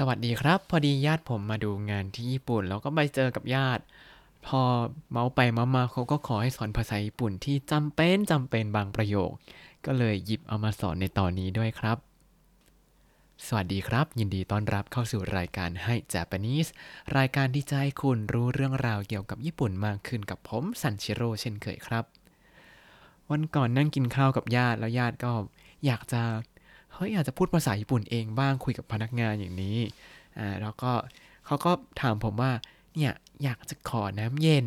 สวัสดีครับ พอดีญาติผมมาดูงานที่ญี่ปุ่น แล้วก็ไปเจอกับญาติ พอเมาไปเมามาเขาก็ขอให้สอนภาษาญี่ปุ่นที่จำเป็นจำเป็นบางประโยค ก็เลยหยิบเอามาสอนในตอนนี้ด้วยครับ สวัสดีครับ ยินดีต้อนรับเข้าสู่รายการให้ Japanese รายการที่จะให้คุณรู้เรื่องราวเกี่ยวกับญี่ปุ่นมากขึ้นกับผมซันชิโร่เช่นเคยครับ วันก่อนนั่งกินข้าวกับญาติแล้วญาติก็อยากจะ เฮ้ยอยากจะพูดภาษาญี่ปุ่นเองบ้างคุยกับพนักงานอย่างนี้อ่าแล้วก็เขาก็ถามผมว่าเนี่ยอยากจะขอน้ำเย็น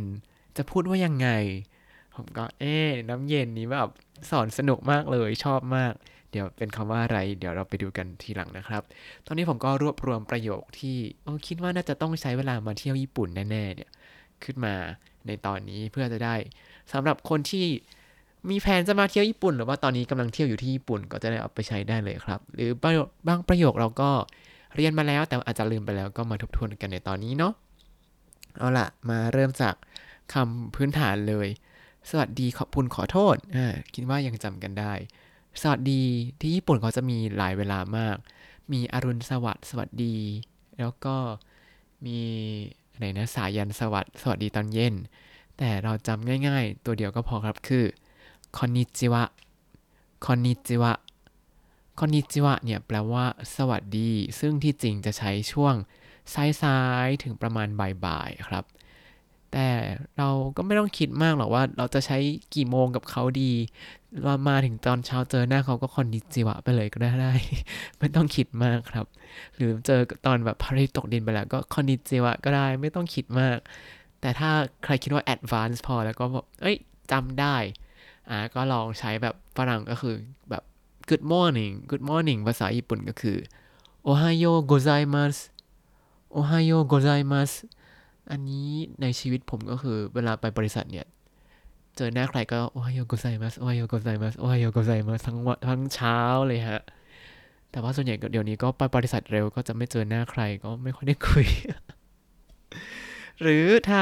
จะพูดว่ายังไง ผมก็เอ๊ะน้ำเย็นนี้แบบสอนสนุกมากเลยชอบมาก เดี๋ยวเป็นคำว่าอะไร เดี๋ยวเราไปดูกันทีหลังนะครับ ตอนนี้ผมก็รวบรวมประโยคที่คิดว่าน่าจะต้องใช้เวลามาเที่ยวญี่ปุ่นแน่ๆเนี่ยขึ้นมาในตอนนี้เพื่อจะได้สำหรับคนที่ มีแผนจะมาเที่ยวญี่ปุ่น หรือว่าตอนนี้กำลังเที่ยวอยู่ที่ญี่ปุ่นก็จะได้เอาไปใช้ได้เลยครับ หรือประโยคบางประโยคเราก็เรียนมาแล้วแต่อาจจะลืมไปแล้วก็มาทบทวนกันในตอนนี้เนาะเอาละมาเริ่มจากคำพื้นฐานเลย สวัสดีขอบคุณขอโทษอ่าคิดว่ายังจำกันได้ สวัสดีที่ญี่ปุ่นเขาจะมีหลายเวลามาก มีอรุณสวัสดิ์สวัสดี แล้วก็มีไหนนะสายันสวัสดิ์สวัสดีตอนเย็น แต่เราจำง่าย ๆ ตัวเดียวก็พอครับคือ คอนนิจิวะคอนนิจิวะคอนนิจิวะเนี่ยแปลว่า สวัสดี ซึ่งที่จริงจะใช้ช่วงซ้ายๆ ถึงประมาณบ่ายๆ ครับ แต่เราก็ไม่ต้องคิดมากหรอกว่าเราจะใช้กี่โมงกับเขาดีว่ามาถึงตอนเช้าเจอหน้าเขาก็คอนนิจิวะไปเลยก็ได้ ไม่ต้องคิดมากครับ หรือเจอตอนแบบพระอาทิตย์ตกดินไปแล้วก็คอนนิจิวะก็ได้ไม่ต้องคิดมาก แต่ถ้าใครคิดว่า advance พอแล้วก็บอกเอ้ยจำได้ อ่าก็ลองใช้แบบฝรั่งก็คือแบบ good morning good morning ภาษาญี่ปุ่นก็คือ ohayo gozaimasu ohayo gozaimasu อันนี้ในชีวิตผมก็คือเวลาไปบริษัทเนี่ย เจอหน้าใครก็ ohayo gozaimasu ohayo gozaimasu ohayo gozaimasu ทั้งวันทั้งเช้าเลยฮะ แต่ว่าส่วนใหญ่เดี๋ยวนี้ก็ไปบริษัทเร็วก็จะไม่เจอหน้าใครก็ไม่ค่อยได้คุย หรือถ้า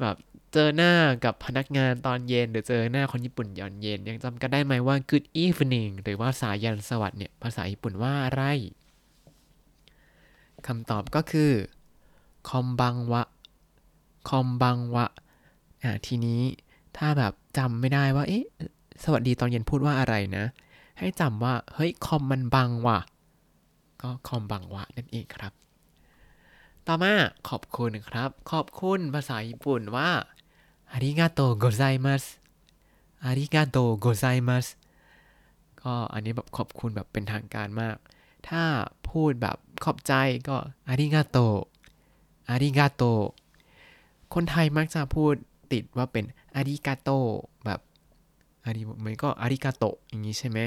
แบบ เจอหน้ากับพนักงานตอนเย็น หรือเจอหน้าคนญี่ปุ่นยอนเย็น ยังจำกันได้ไหมว่า good evening หรือว่าสายันสวัสดิ์เนี่ยภาษาญี่ปุ่นว่าอะไรคำตอบก็คือคอมบังวะคอมบังวะอ่าทีนี้ถ้าแบบจำไม่ได้ว่า เอ๊ะ สวัสดีตอนเย็นพูดว่าอะไรนะ ให้จำว่า เฮ้ย คอมมันบังวะก็คอมบังวะนั่นเองครับ ต่อมาขอบคุณครับ ขอบคุณภาษาญี่ปุ่นว่า อาริกาโตโกไซมัสอาริกาโตโกไซมัสก็อันนี้แบบขอบคุณแบบเป็นทางการมาก ถ้าพูดแบบขอบใจก็อาริกาโตอาริกาโต คนไทยมักจะพูดติดว่าเป็นอาริกาโตแบบอาริมันก็อาริกาโตอย่างนี้ใช่ไหม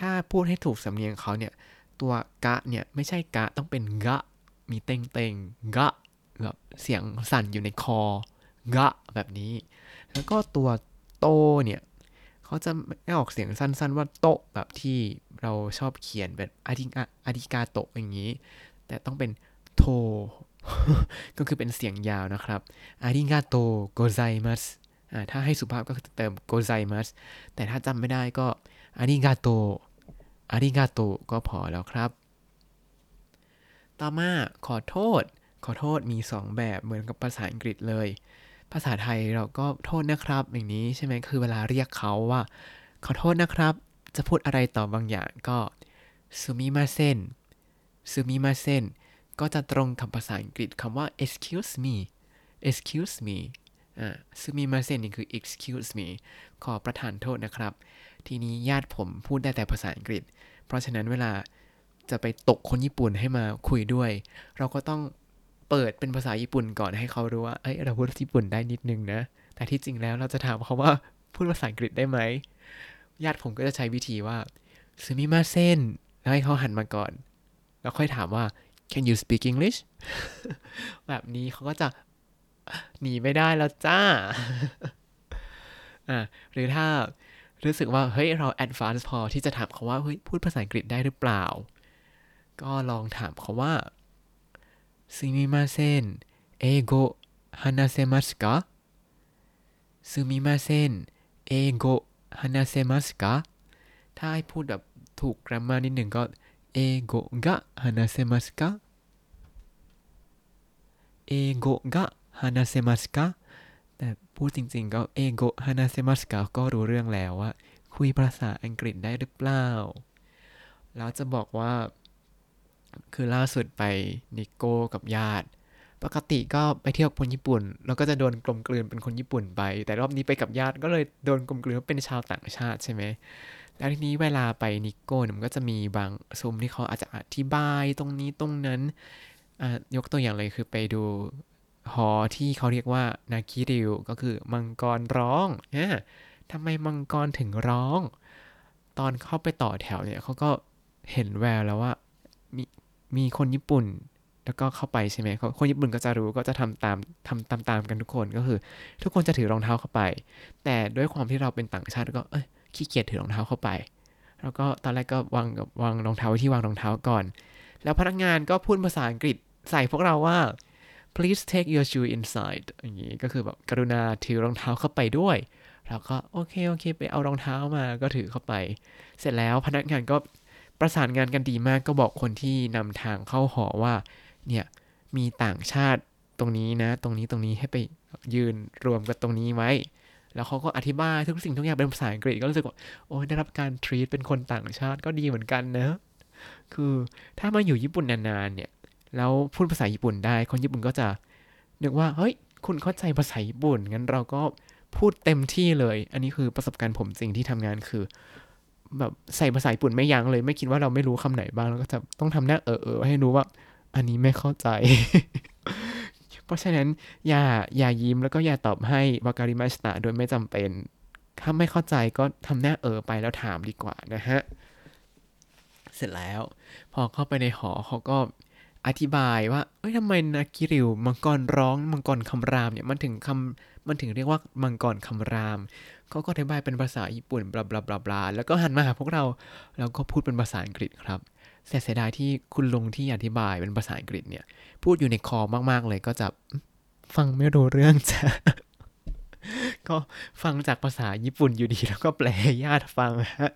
ถ้าพูดให้ถูกสำเนียงเขาเนี่ย ตัวกะเนี่ยไม่ใช่กะต้องเป็นกะ มีเต็งเต็งกะแบบเสียงสั่นอยู่ในคอ กะแบบนี้ แล้วก็ตัวโตเนี่ยเขาจะไม่ออกเสียงสั้นๆว่าโตแบบที่เราชอบเขียนแบบอาริありがと อย่างนี้ แต่ต้องเป็น とう ก็คือเป็นเสียงยาวนะครับありがとうございます ถ้าให้สุภาพก็เติม ございます แต่ถ้าจำไม่ได้ก็ありがとう ありがとう ก็พอแล้วครับ ต่อมาขอโทษ ขอโทษมี 2 แบบเหมือนกับภาษาอังกฤษเลย ภาษาไทยเราก็โทษนะครับ อย่างนี้ใช่ไหมคือเวลาเรียกเขาว่า ขอโทษนะครับ จะพูดอะไรต่อบางอย่างก็ซูมิมาเซนซูมิมาเซนก็จะตรงกับภาษาอังกฤษคำว่า excuse me excuse me อ่าซูมิมาเซนนี่คือ excuse me ขอประทานโทษนะครับ ทีนี้ญาติผมพูดได้แต่ภาษาอังกฤษ เพราะฉะนั้นเวลาจะไปตกคนญี่ปุ่นให้มาคุยด้วย เราก็ต้อง เปิดเป็นภาษาญี่ปุ่นก่อนให้เขารู้ว่าเอ้ยเราพูดญี่ปุ่นได้นิดนึงนะ แต่ที่จริงแล้วเราจะถามเขาว่าพูดภาษาอังกฤษได้ไหม ญาติผมก็จะใช้วิธีว่าซูมิมาเซนแล้วให้เขาหันมาก่อน แล้วค่อยถามว่า can you speak English แบบนี้เขาก็จะหนีไม่ได้แล้วจ้า อ่าหรือถ้ารู้สึกว่า เฮ้ย เรา advance พอที่จะถามเขาว่า เฮ้ย พูดภาษาอังกฤษได้หรือเปล่า ก็ลองถามเขาว่า すみません英語話せますかすみません英語話せますかถ้าให้พูดแบบถูก grammar นิดหนึ่งก็เอโกะกะฮานาเซมัสกะ เอโกะกะฮานาเซมัสกะแต่พูดจริงๆก็เอโกะฮานาเซมัสกะก็รู้เรื่องแล้วว่า คุยภาษาอังกฤษได้หรือเปล่า แล้วจะบอกว่า คือล่าสุดไปนิโก้กับญาติ ปกติก็ไปเที่ยวคนญี่ปุ่น แล้วก็จะโดนกลมกลืนเป็นคนญี่ปุ่นไป แต่รอบนี้ไปกับญาติก็เลยโดนกลมกลืนเป็นชาวต่างชาติใช่ไหมแล้วทีนี้เวลาไปนิโก้เนี่ยมันก็จะมีบางซุ้มที่เขาอาจจะอธิบายตรงนี้ตรงนั้นยกตัวอย่างเลยคือไปดูหอที่เขาเรียกว่านาคิริวก็คือมังกรร้องอะทำไมมังกรถึงร้อง ตอนเข้าไปต่อแถวเนี่ยเขาก็เห็นแววแล้วว่ามี มีคนญี่ปุ่น แล้วก็เข้าไปใช่ไหมเขาคนญี่ปุ่นก็จะรู้ก็จะทำตามทำตามตามกันทุกคนก็คือ ทุกคนจะถือรองเท้าเข้าไป แต่ด้วยความที่เราเป็นต่างชาติก็เอ้ยขี้เกียจถือรองเท้าเข้าไป แล้วก็ตอนแรกก็วางกับวางรองเท้าที่วางรองเท้าก่อน แล้วพนักงานก็พูดภาษาอังกฤษใส่พวกเราว่า please take your shoe inside อย่างนี้ก็คือแบบกรุณาถือรองเท้าเข้าไปด้วยแล้วก็โอเคโอเค ไปเอารองเท้ามาก็ถือเข้าไป เสร็จแล้วพนักงานก็ ประสานงานกันดีมากก็บอกคนที่นำทางเข้าหอว่า เนี่ยมีต่างชาติตรงนี้นะ ตรงนี้ตรงนี้ให้ไปยืนรวมกันตรงนี้ไว้ แล้วเขาก็อธิบายทุกสิ่งทุกอย่างเป็นภาษาอังกฤษก็รู้สึกว่าโอ้ยได้รับการทรีตเป็นคนต่างชาติก็ดีเหมือนกันนะ คือถ้ามาอยู่ญี่ปุ่นนานๆเนี่ย แล้วพูดภาษาญี่ปุ่นได้ คนญี่ปุ่นก็จะนึกว่าเฮ้ย คุณเข้าใจภาษาญี่ปุ่นงั้นเราก็พูดเต็มที่เลย อันนี้คือประสบการณ์ผมจริงที่ทำงานคือ แบบใส่ภาษาญี่ปุ่นไม่ยั้งเลย ไม่คิดว่าเราไม่รู้คำไหนบ้าง แล้วก็จะต้องทำหน้าเออเออให้รู้ว่า อันนี้ไม่เข้าใจ เพราะฉะนั้นอย่าอย่ายิ้มแล้วก็อย่าตอบให้วาการิมาสตะโดยไม่จำเป็น ถ้าไม่เข้าใจก็ทำหน้าเออไปแล้วถามดีกว่านะฮะ เสร็จแล้ว พอเข้าไปในหอเขาก็อธิบายว่า เอ้ยทำไมนากิริวมังกรร้อง มังกรคำรามเนี่ย มันถึงคำมันถึงเรียกว่ามังกรคำราม เขาก็อธิบายเป็นภาษาญี่ปุ่นบลาบลาบลาบลาแล้วก็หันมาหาพวกเราแล้วก็พูดเป็นภาษาอังกฤษครับแต่เสียดายที่คุณลุงที่อธิบายเป็นภาษาอังกฤษเนี่ย พูดอยู่ในคอมาก ๆ เลยก็จะฟังไม่รู้เรื่องจ้ะก็ฟังจากภาษาญี่ปุ่นอยู่ดีแล้วก็แปลญาติฟังฮะ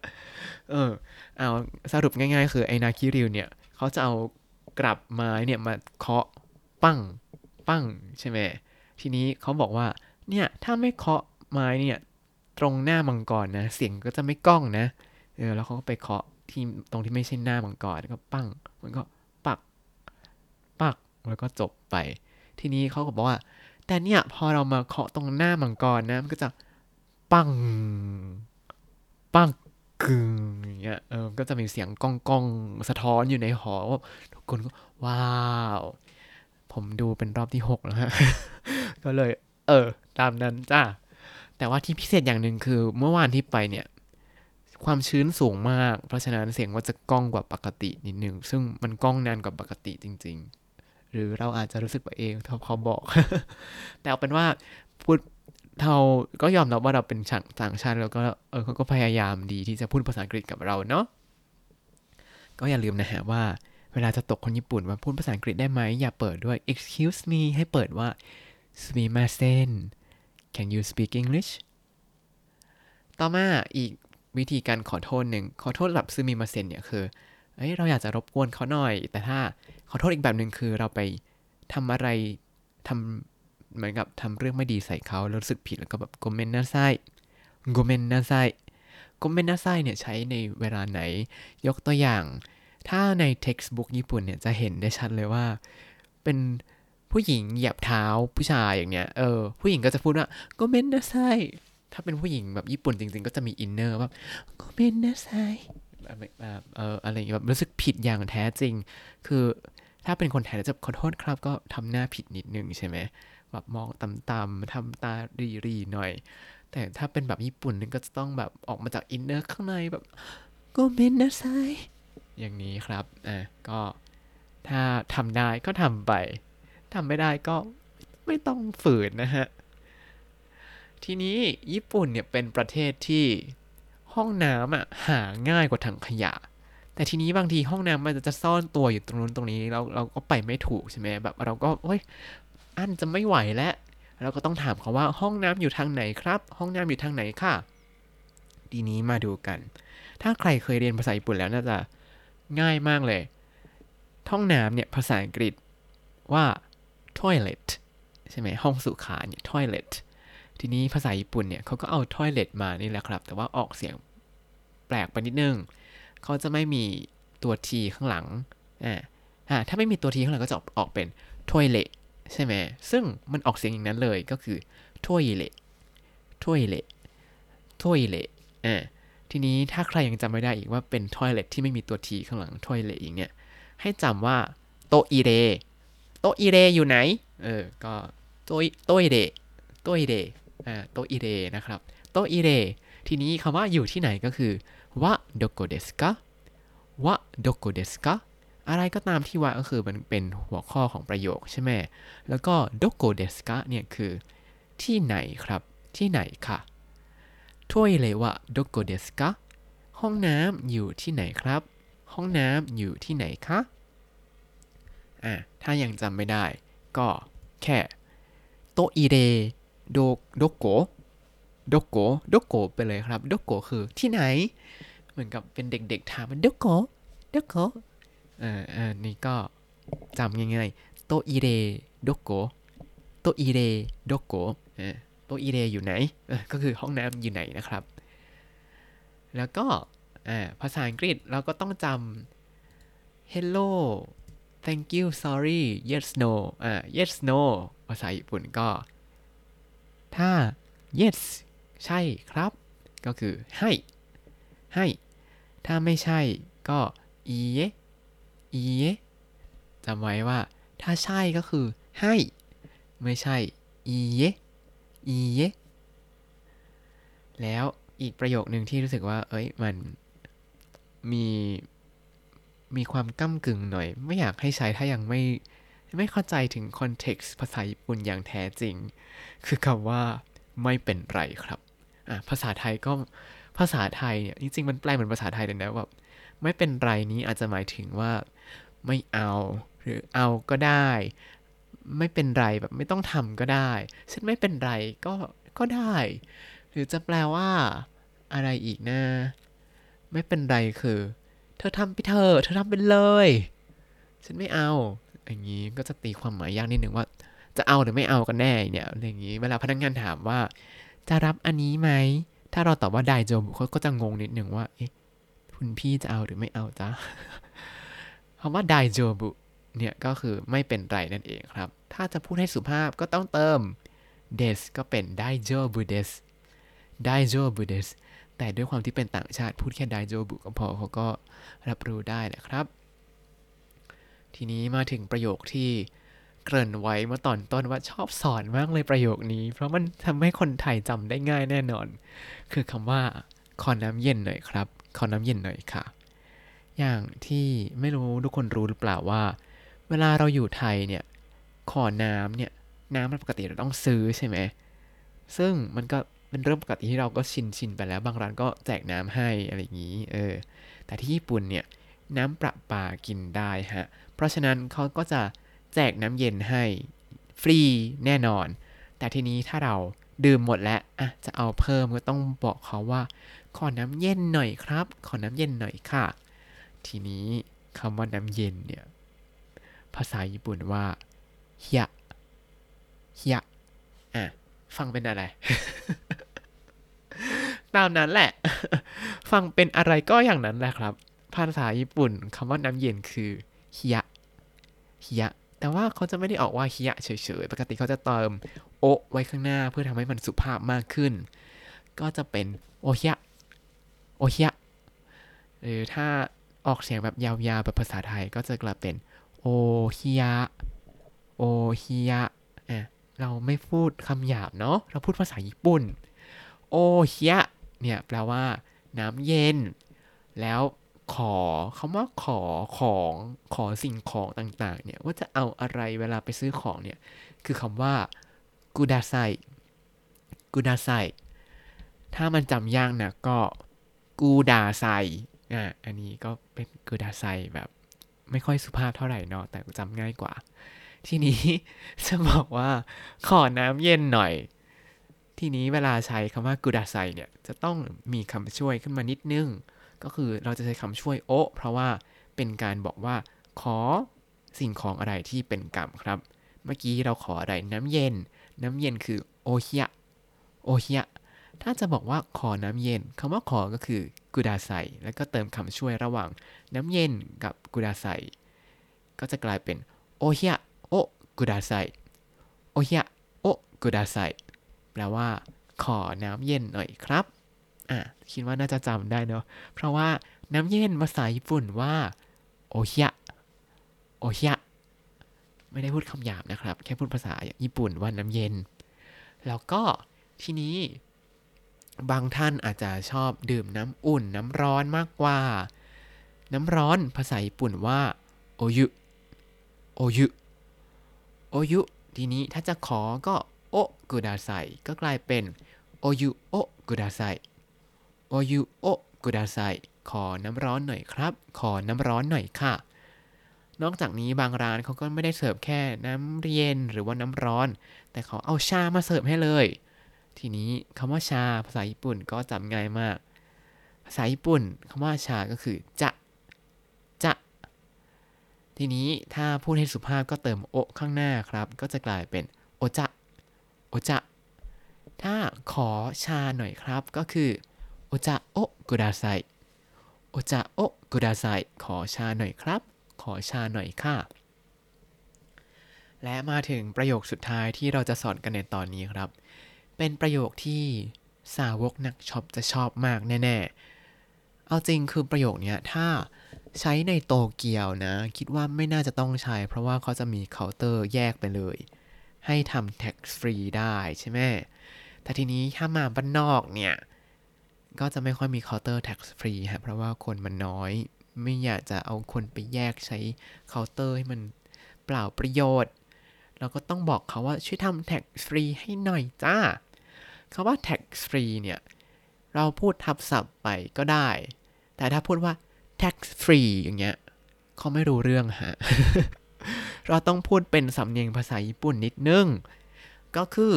เออเอาสรุปง่าย ๆ คือไอ้นาคิริวเนี่ยเขาจะเอากลับไม้เนี่ยมาเคาะปั้งปั้งใช่ไหมทีนี้เขาบอกว่าเนี่ยถ้าไม่เคาะไม้เนี่ย ตรงหน้ามังกรนะ เสียงก็จะไม่ก้องนะ เออ แล้วเขาก็ไปเคาะที่ตรงที่ไม่ใช่หน้ามังกรแล้วก็ปั้ง มันก็ปัก ปัก แล้วก็จบไป ทีนี้เขาก็บอกว่า แต่เนี่ยพอเรามาเคาะตรงหน้ามังกรนะ มันก็จะปัง ปังกึ่งอย่างเงี้ย เออ ก็จะมีเสียงก้องก้องสะท้อนอยู่ในหอว่าทุกคนก็ว้าว ผมดูเป็นรอบที่หกแล้วฮะ ก็เลย เออ ตามนั้นจ้า แต่ว่าที่พิเศษอย่างหนึ่งคือเมื่อวานที่ไปเนี่ย ความชื้นสูงมาก เพราะฉะนั้นเสียงก็จะก้องกว่าปกตินิดนึง ซึ่งมันก้องนานกว่าปกติจริง ๆ หรือเราอาจจะรู้สึกไปเองถ้าเขาบอก แต่เอาเป็นว่าพูดเราก็ยอมรับว่าเราเป็นชาต่างชาติแล้วก็เออเขาก็พยายามดีที่จะพูดภาษาอังกฤษกับเราเนาะก็อย่าลืมนะฮะว่า เวลาจะตกคนญี่ปุ่นว่าพูดภาษาอังกฤษได้ไหมอย่าเปิดด้วย excuse me ให้เปิดว่า sumimasen can you speak English ต่อมาอีกวิธีการขอโทษหนึ่งขอโทษแบบซึมิมาเซนเนี่ยคือเอ้ยเราอยากจะรบกวนเขาหน่อย แต่ถ้าขอโทษอีกแบบหนึ่งคือเราไปทำอะไรทำเหมือนกับทำเรื่องไม่ดีใส่เขาแล้วรู้สึกผิดแล้วก็แบบごめんなさい ごめんなさい ごめんなさい เนี่ยใช้ในเวลาไหน ยกตัวอย่าง ถ้าใน textbook ญี่ปุ่นเนี่ยจะเห็นได้ชัดเลยว่า เป็น ผู้หญิงเหยียบเท้าผู้ชายอย่างเนี้ยเออผู้หญิงก็จะพูดว่าごめんなさい ถ้าเป็นผู้หญิงแบบญี่ปุ่นจริง ๆ ก็จะมี inner ว่า ごめんなさいแบบแบบเอออะไรอย่างเงี้ยแบบรู้สึกผิดอย่างแท้จริง คือถ้าเป็นคนไทยจะขอโทษครับก็ทำหน้าผิดนิดนึงใช่ไหมแบบมองต่ำๆทำตารีๆหน่อย แต่ถ้าเป็นแบบญี่ปุ่นนึงก็จะต้องแบบออกมาจาก inner ข้างในแบบ ごめんなさい อย่างนี้ครับอะก็ถ้าทำได้ก็ทำไป ทำไม่ได้ก็ไม่ต้องฝืนนะฮะ ทีนี้ญี่ปุ่นเนี่ยเป็นประเทศที่ห้องน้ำอะหาง่ายกว่าถังขยะ แต่ทีนี้บางทีห้องน้ำมันจะซ่อนตัวอยู่ตรงนู้นตรงนี้เราเราก็ไปไม่ถูกใช่ไหมแบบเราก็เฮ้ยอันจะไม่ไหวแล้วเราก็ต้องถามเขาว่าห้องน้ำอยู่ทางไหนครับ ห้องน้ำอยู่ทางไหนค่ะทีนี้มาดูกัน ถ้าใครเคยเรียนภาษาญี่ปุ่นแล้วน่าจะง่ายมากเลยห้องน้ำเนี่ยภาษาอังกฤษว่า toilet ใช่ไหมห้องสุขาเนี่ย toilet ทีนี้ภาษาญี่ปุ่นเนี่ยเขาก็เอา toilet มานี่แหละครับ แต่ว่าออกเสียงแปลกไปนิดนึงเขาจะไม่มีตัว t ข้างหลังอ่าอ่าถ้าไม่มีตัว t ข้างหลังก็จะออกออกเป็น toilet ใช่ไหมซึ่งมันออกเสียงอย่างนั้นเลยก็คือ toilet toilet toilet อ่าทีนี้ถ้าใครยังจำไม่ได้อีกว่าเป็น toilet ที่ไม่มีตัว t ข้างหลัง toilet อย่างเนี้ยให้จำว่าトイレ トイレ อยู่ไหน เออ ก็ ト トイレ トイレ อ่า トイレ นะครับ トイレ ทีนี้คำว่าอยู่ที่ไหนก็คือ はどこですか はどこですか อะไรก็ตามที่ はก็คือมันเป็นหัวข้อของประโยคใช่ไหม แล้วก็ どこですか เนี่ยคือที่ไหนครับ ที่ไหนค่ะトイレはどこですかห้องน้ำอยู่ที่ไหนครับ ห้องน้ำอยู่ที่ไหนคะ อะถ้ายังจำไม่ได้ก็แค่โตอีเรโดโดโกโดโกโดโกไปเลยครับโดโกคือที่ไหน เหมือนกับเป็นเด็กๆถามมันโดโกโดโกเอ่ออนนี้ก็จำง่ายๆโตอีเรโดโกโตอีเรโดโกเออโตอีเรอยู่ไหนเออก็คือห้องน้ำอยู่ไหนนะครับ แล้วก็อ่าภาษาอังกฤษเราก็ต้องจำ hello thank you sorry yes no อ่า yes no ภาษาญี่ปุ่นก็ ถ้า yes ใช่ครับ ก็คือให้ให้ ถ้าไม่ใช่ก็อีเยอีเยจำไว้ว่า ถ้าใช่ก็คือให้ ไม่ใช่อีเยอีเยแล้วอีกประโยคหนึ่งที่รู้สึกว่า เอ้ย มันมี มีความก้ากึ่งหน่อย ไม่อยากให้ใช้ถ้ายังไม่ไม่เข้าใจถึงคอนเท็กซ์ภาษาญี่ปุ่นอย่างแท้จริง คือคำว่าไม่เป็นไรครับอะภาษาไทยก็ภาษาไทยเนี่ยจริงๆ มันแปลเหมือนภาษาไทยเลยนะแบบไม่เป็นไรนี้อาจจะหมายถึงว่าไม่เอา หรือเอาก็ได้ ไม่เป็นไรแบบไม่ต้องทำก็ได้ฉันไม่เป็นไรก็ก็ได้ หรือจะแปลว่า อะไรอีกนะ ไม่เป็นไรคือ เธอทำไปเถอะเธอทำไปเลย ฉันไม่เอา อย่างนี้ก็จะตีความหมายยากนิดนึงว่า จะเอาหรือไม่เอากันแน่เนี่ยอะไรอย่างนี้ เวลาพนักงานถามว่า จะรับอันนี้ไหม ถ้าเราตอบว่าได้โจบุเขาก็จะงงนิดนึงว่า เอ๊ะคุณพี่จะเอาหรือไม่เอาจ๊ะคำว่าไดโจบุเนี่ยก็คือไม่เป็นไรนั่นเองครับ ถ้าจะพูดให้สุภาพก็ต้องเติม des ก็เป็นไดโจบุเดสไดโจบุเดส แต่ด้วยความที่เป็นต่างชาติพูดแค่ไดโจบุก็พอเขาก็รับรู้ได้แหละครับ ทีนี้มาถึงประโยคที่เกริ่นไว้เมื่อตอนต้นว่าชอบสอนมากเลยประโยคนี้ เพราะมันทำให้คนไทยจำได้ง่ายแน่นอน คือคำว่าขอน้ำเย็นหน่อยครับ ขอน้ำเย็นหน่อยค่ะ อย่างที่ไม่รู้ทุกคนรู้หรือเปล่าว่า เวลาเราอยู่ไทยเนี่ย ขอน้ำเนี่ย น้ำมันปกติเราต้องซื้อใช่ไหม ซึ่งมันก็ เป็นเรื่องปกติที่เราก็ชินชินไปแล้ว บางร้านก็แจกน้ำให้อะไรอย่างนี้ เออ แต่ที่ญี่ปุ่นเนี่ยน้ำประปากินได้ฮะ เพราะฉะนั้นเขาก็จะแจกน้ำเย็นให้ฟรีแน่นอน แต่ทีนี้ถ้าเราดื่มหมดแล้วอะจะเอาเพิ่มก็ต้องบอกเขาว่า ขอน้ำเย็นหน่อยครับ ขอน้ำเย็นหน่อยค่ะ ทีนี้คำว่าน้ำเย็นเนี่ย ภาษาญี่ปุ่นว่าเฮียเฮียอะ ฟังเป็นอะไร ตามนั้นแหละ ฟังเป็นอะไรก็อย่างนั้นแหละครับ ภาษาญี่ปุ่นคำว่าน้ำเย็นคือเฮียเฮียแต่ว่าเขาจะไม่ได้ออกว่าเฮียเฉยๆ ปกติเขาจะเติมโอไว้ข้างหน้าเพื่อทำให้มันสุภาพมากขึ้น ก็จะเป็นโอเฮียโอเฮียหรือถ้าออกเสียงแบบยาวๆ แบบภาษาไทยก็จะกลับเป็นโอเฮียโอเฮียะเราไม่พูดคำหยาบเนาะ เราพูดภาษาญี่ปุ่น โอเฮีย เนี่ยแปลว่า น้ำเย็น แล้วขอคำว่าขอของขอสิ่งของต่างๆ เนี่ยว่าจะเอาอะไรเวลาไปซื้อของเนี่ย คือคำว่ากูดาไซกูดาไซถ้ามันจำยากนะก็กูดาไซอะอันนี้ก็เป็นกูดาไซแบบ ไม่ค่อยสุภาพเท่าไหร่เนาะแต่จำง่ายกว่า ทีนี้จะบอกว่าขอน้ำเย็นหน่อย ทีนี้เวลาใช้คำว่ากูดาไซเนี่ยจะต้องมีคำช่วยขึ้นมานิดนึง ก็คือเราจะใช้คำช่วยโอเพราะว่าเป็นการบอกว่า ขอสิ่งของอะไรที่เป็นกรรมครับ เมื่อกี้เราขออะไรน้ำเย็น น้ำเย็นคือโอฮิยะโอฮิยะถ้าจะบอกว่าขอน้ำเย็นคำว่าขอก็คือกุดาไซแล้วก็เติมคำช่วยระหว่างน้ำเย็นกับกุดาไซก็จะกลายเป็นโอฮิยะโอกุดาไซโอฮิยะโอกุดาไซ แปลว่า ขอน้ำเย็นหน่อยครับ อะ คิดว่าน่าจะจำได้เนาะ เพราะว่าน้ำเย็นภาษาญี่ปุ่นว่า โอฮิยะโอฮิยะไม่ได้พูดคำหยาบนะครับ แค่พูดภาษาญี่ปุ่นว่าน้ำเย็น แล้วก็ทีนี้บางท่านอาจจะชอบดื่มน้ำอุ่น น้ำร้อนมากกว่า น้ำร้อนภาษาญี่ปุ่นว่าโอยุ โอยุ โอยุ ทีนี้ถ้าจะขอก็ กุดาไซก็กลายเป็นโอยุโอกุดาไซโอยุโอกุดาไซขอน้ำร้อนหน่อยครับ ขอน้ำร้อนหน่อยค่ะ นอกจากนี้บางร้านเขาก็ไม่ได้เสิร์ฟแค่น้ำเย็นหรือว่าน้ำร้อน แต่เขาเอาชามาเสิร์ฟให้เลย ทีนี้คำว่าชาภาษาญี่ปุ่นก็จำง่ายมาก ภาษาญี่ปุ่นคำว่าชาก็คือจะจะทีนี้ถ้าพูดให้สุภาพก็เติมโอข้างหน้าครับ ก็จะกลายเป็นโอจะ โอจะ ถ้าขอชาหน่อยครับ ก็คือโอจะโอกุดาไซโอจะโอกุดาไซขอชาหน่อยครับ ขอชาหน่อยค่ะ และมาถึงประโยคสุดท้ายที่เราจะสอนกันในตอนนี้ครับ เป็นประโยคที่สาวกนักช็อปจะชอบมากแน่ ๆ เอาจริงคือประโยคนี้ถ้าใช้ในโตเกียวนะ คิดว่าไม่น่าจะต้องใช้ เพราะว่าเขาจะมีเคาน์เตอร์แยกไปเลย ให้ทำ tax free ได้ใช่ไหมแต่ทีนี้ถ้ามาบ้านนอกเนี่ย ก็จะไม่ค่อยมีเคาน์เตอร์ tax free ฮะ เพราะว่าคนมันน้อย ไม่อยากจะเอาคนไปแยกใช้เคาน์เตอร์ให้มันเปล่าประโยชน์ เราก็ต้องบอกเขาว่าช่วยทำ tax free ให้หน่อยจ้าคำว่า tax free เนี่ย เราพูดทับศัพท์ไปก็ได้ แต่ถ้าพูดว่า tax free อย่างเงี้ยเขาไม่รู้เรื่องฮะ เราต้องพูดเป็นสำเนียงภาษาญี่ปุ่นนิดนึง ก็คือ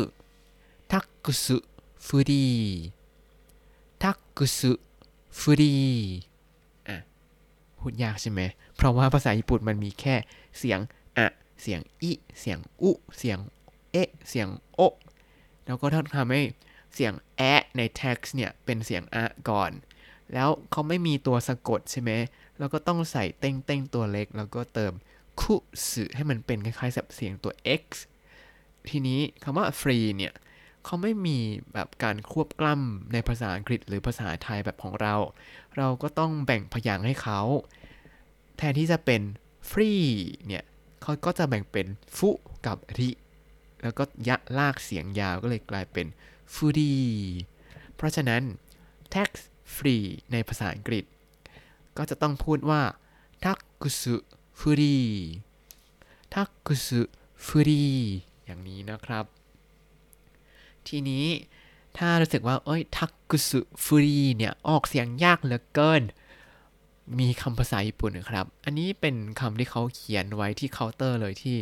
ทักกุสุฟุรีทักกุสุฟุรีอะ พูดยากใช่ไหม เพราะว่าภาษาญี่ปุ่นมันมีแค่เสียงอะเสียงอิเสียงอุเสียงเอะเสียงโอแล้วก็ต้องทำให้เสียงแอะใน text เนี่ยเป็นเสียงอะก่อน แล้วเขาไม่มีตัวสะกดใช่ไหมแล้วก็ต้องใส่เต้งเต้งตัวเล็กแล้วก็เติม คุสึให้มันเป็นคล้ายๆแบบเสียงตัว x ทีนี้คำว่า free เนี่ยเขาไม่มีแบบการควบกล้ำในภาษาอังกฤษหรือภาษาไทยแบบของเรา เราก็ต้องแบ่งพยางค์ให้เขา แทนที่จะเป็น free เนี่ยเขาก็จะแบ่งเป็นฟุกับริแล้วก็ยะลากเสียงยาวก็เลยกลายเป็น free เพราะฉะนั้น tax free ในภาษาอังกฤษ ก็จะต้องพูดว่าทักกุสุ ฟรีทักกุสฟรีอย่างนี้นะครับ ทีนี้ถ้ารู้สึกว่า เอ้ยทักกุสุฟรีเนี่ย ออกเสียงยากเหลือเกิน มีคำภาษาญี่ปุ่นนะครับ อันนี้เป็นคำที่เขาเขียนไว้ที่เคาน์เตอร์เลยที่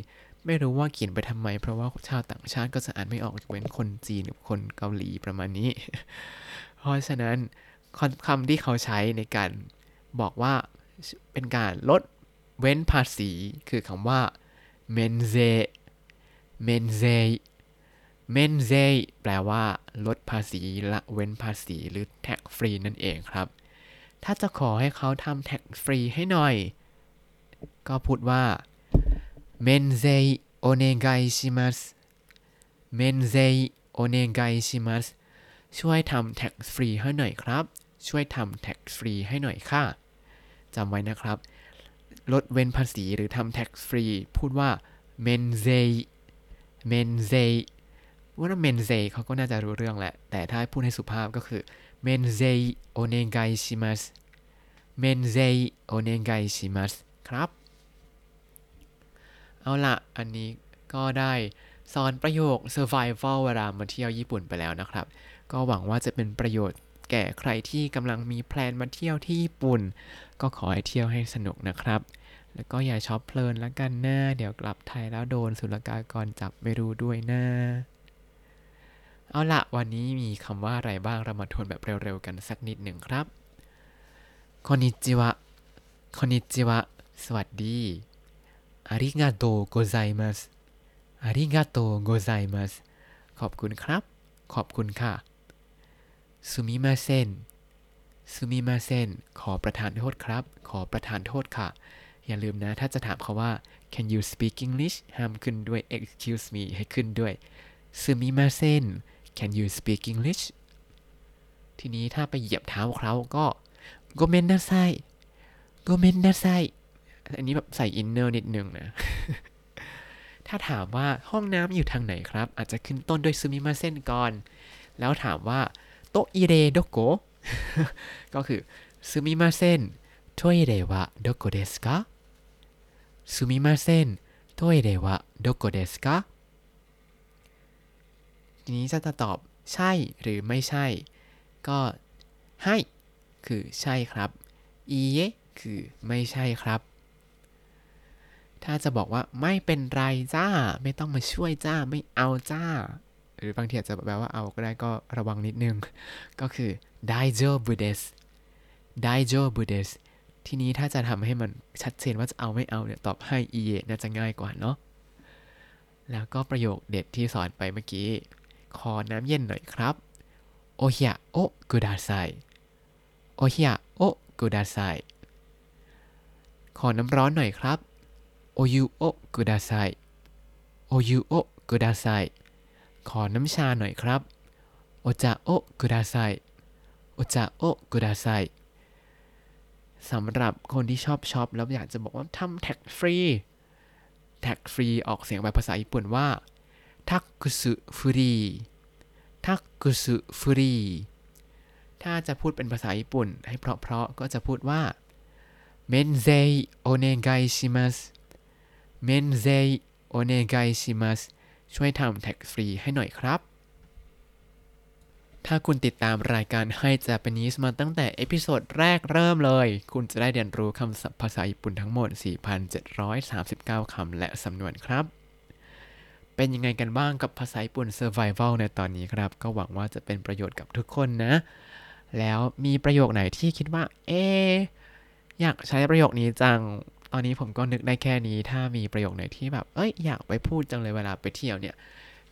ไม่รู้ว่าเขียนไปทำไม เพราะว่าชาวต่างชาติก็จะอ่านไม่ออกยกเป็นคนจีนหรือคนเกาหลีประมาณนี้ เพราะฉะนั้นคำที่เขาใช้ในการบอกว่าเป็นการลด เว้นภาษีคือคำว่า menze menze menze แปลว่า ลดภาษีละเว้นภาษีหรือ tax free นั่นเองครับ ถ้าจะขอให้เขาทำ tax free ให้หน่อย ก็พูดว่า menze onegai shimasu menze onegai shimasu ช่วยทำ tax free ให้หน่อยครับ ช่วยทำ tax free ให้หน่อยค่ะจำไว้นะครับ ลดเว้นภาษีหรือทำ tax free พูดว่า menzei menzei ว่า menzei เขาก็น่าจะรู้เรื่องแหละ แต่ถ้าพูดให้สุภาพก็คือ menzei onegai shimasu menzei onegai shimasu ครับ เอาละอันนี้ก็ได้สอนประโยค survival เวลามาเที่ยวญี่ปุ่นไปแล้วนะครับ ก็หวังว่าจะเป็นประโยชน์แก่ใครที่กำลังมี plan มาเที่ยวที่ญี่ปุ่น ก็ขอให้เที่ยวให้สนุกนะครับ แล้วก็อย่าช็อปเพลินแล้วกันนะเดี๋ยวกลับไทยแล้วโดนศุลกากรจับไม่รู้ด้วยนะเอาละวันนี้มีคำว่าอะไรบ้างเรามาทวนแบบเร็วๆกันสักนิดหนึ่งครับこんにちは こんにちは สวัสดี ありがとうございます ありがとうございますขอบคุณครับ ขอบคุณค่ะすみません すみません ขอประทานโทษครับ ขอประทานโทษค่ะ อย่าลืมนะ ถ้าจะถามเขาว่า can you speak English ห้ามขึ้นด้วย excuse me ให้ขึ้นด้วย すみません can you speak English ทีนี้ถ้าไปเหยียบเท้าเขาก็ごめんなさい ごめんなさい อันนี้แบบใส่ inner นิดนึงนะ ถ้าถามว่าห้องน้ำอยู่ทางไหนครับ อาจจะขึ้นต้นด้วยすみません ก่อน แล้วถามว่าトイレどこ ก็คือ すみません トイレはどこですか すみません トイレはどこですか ทีนี้จะตอบใช่หรือไม่ใช่ ก็ はい คือใช่ครับ いいえคือไม่ใช่ครับ ถ้าจะบอกว่าไม่เป็นไรจ้า ไม่ต้องมาช่วยจ้า ไม่เอาจ้า หรือบางทีอาจจะแปลว่าเอาก็ได้ก็ระวังนิดนึง ก็คือไดโจบูเดสไดโจบูเดส ทีนี้ถ้าจะทำให้มันชัดเจนว่าจะเอาไม่เอาเนี่ยตอบให้อีเยน่าจะง่ายกว่าเนาะแล้วก็ประโยคเด็ดที่สอนไปเมื่อกี้ ขอน้ำเย็นหน่อยครับ お冷をください お冷をください ขอน้ำร้อนหน่อยครับ お湯をください お湯をください ขอน้ำชาหน่อยครับ お茶をください お茶をください สำหรับคนที่ชอบช็อปแล้วอยากจะบอกว่าทำ tax free tax free ออกเสียงแบบภาษาญี่ปุ่นว่าタックスフリー タックスフリー ถ้าจะพูดเป็นภาษาญี่ปุ่น ให้เพราะๆก็จะพูดว่า免税お願いします 免税お願いします ช่วยทำ tax free ให้หน่อยครับ ถ้าคุณติดตามรายการให้ Japanese มาตั้งแต่ episode แรกเริ่มเลย คุณจะได้เรียนรู้คำศัพท์ภาษาญี่ปุ่นทั้งหมด 4,739 คำและสำนวนครับ เป็นยังไงกันบ้างกับภาษาญี่ปุ่น Survival ในตอนนี้ครับ ก็หวังว่าจะเป็นประโยชน์กับทุกคนนะ แล้วมีประโยคไหนที่คิดว่า เอ๊อยากใช้ประโยคนี้จัง ตอนนี้ผมก็นึกได้แค่นี้ ถ้ามีประโยคไหนที่แบบ เอ้ย อยากไปพูดจังเลยเวลาไปเที่ยวเนี่ย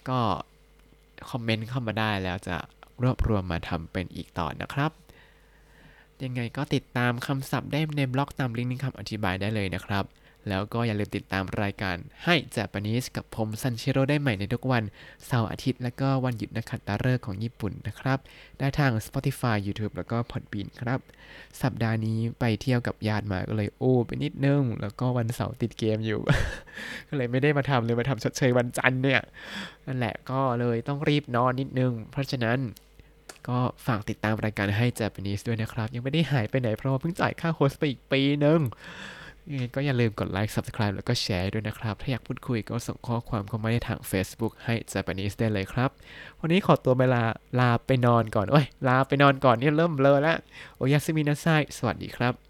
ก็คอมเมนต์เข้ามาได้แล้วจะ รวบรวมมาทำเป็นอีกตอนนะครับ ยังไงก็ติดตามคำศัพท์ได้ในบล็อกตามลิงก์ในคำอธิบายได้เลยนะครับ แล้วก็อย่าลืมติดตามรายการให้ Japanese กับผมซันเชโรได้ใหม่ในทุกวันเสาร์อาทิตย์และก็วันหยุดนักขัตฤกษ์ของญี่ปุ่นนะครับ ได้ทาง Spotify YouTube แล้วก็ Podbean ครับ สัปดาห์นี้ไปเที่ยวกับญาติมาก็เลยโอ้ไปนิดนึง แล้วก็วันเสาร์ติดเกมอยู่ ก็เลยไม่ได้มาทำเลยมาทำชดเชยวันจันทร์เนี่ยนั่นแหละก็เลยต้องรีบนอนนิดนึง เพราะฉะนั้น ก็ฝากติดตามรายการให้ Japanese ด้วยนะครับ ยังไม่ได้หายไปไหนเพราะว่าเพิ่งจ่ายค่า host ไปอีกปีนึงยังไงก็อย่าลืมกด like Subscribe แล้วก็แชร์ด้วยนะครับ ถ้าอยากพูดคุยก็ส่งข้อความเข้ามาในทาง Facebook Hai Japanese ได้เลยครับ วันนี้ขอตัวเวลาลาไปนอนก่อน โอ้ย ลาไปนอนก่อนเนี่ยเริ่มเบลอแล้ว おやすみなさい สวัสดีครับ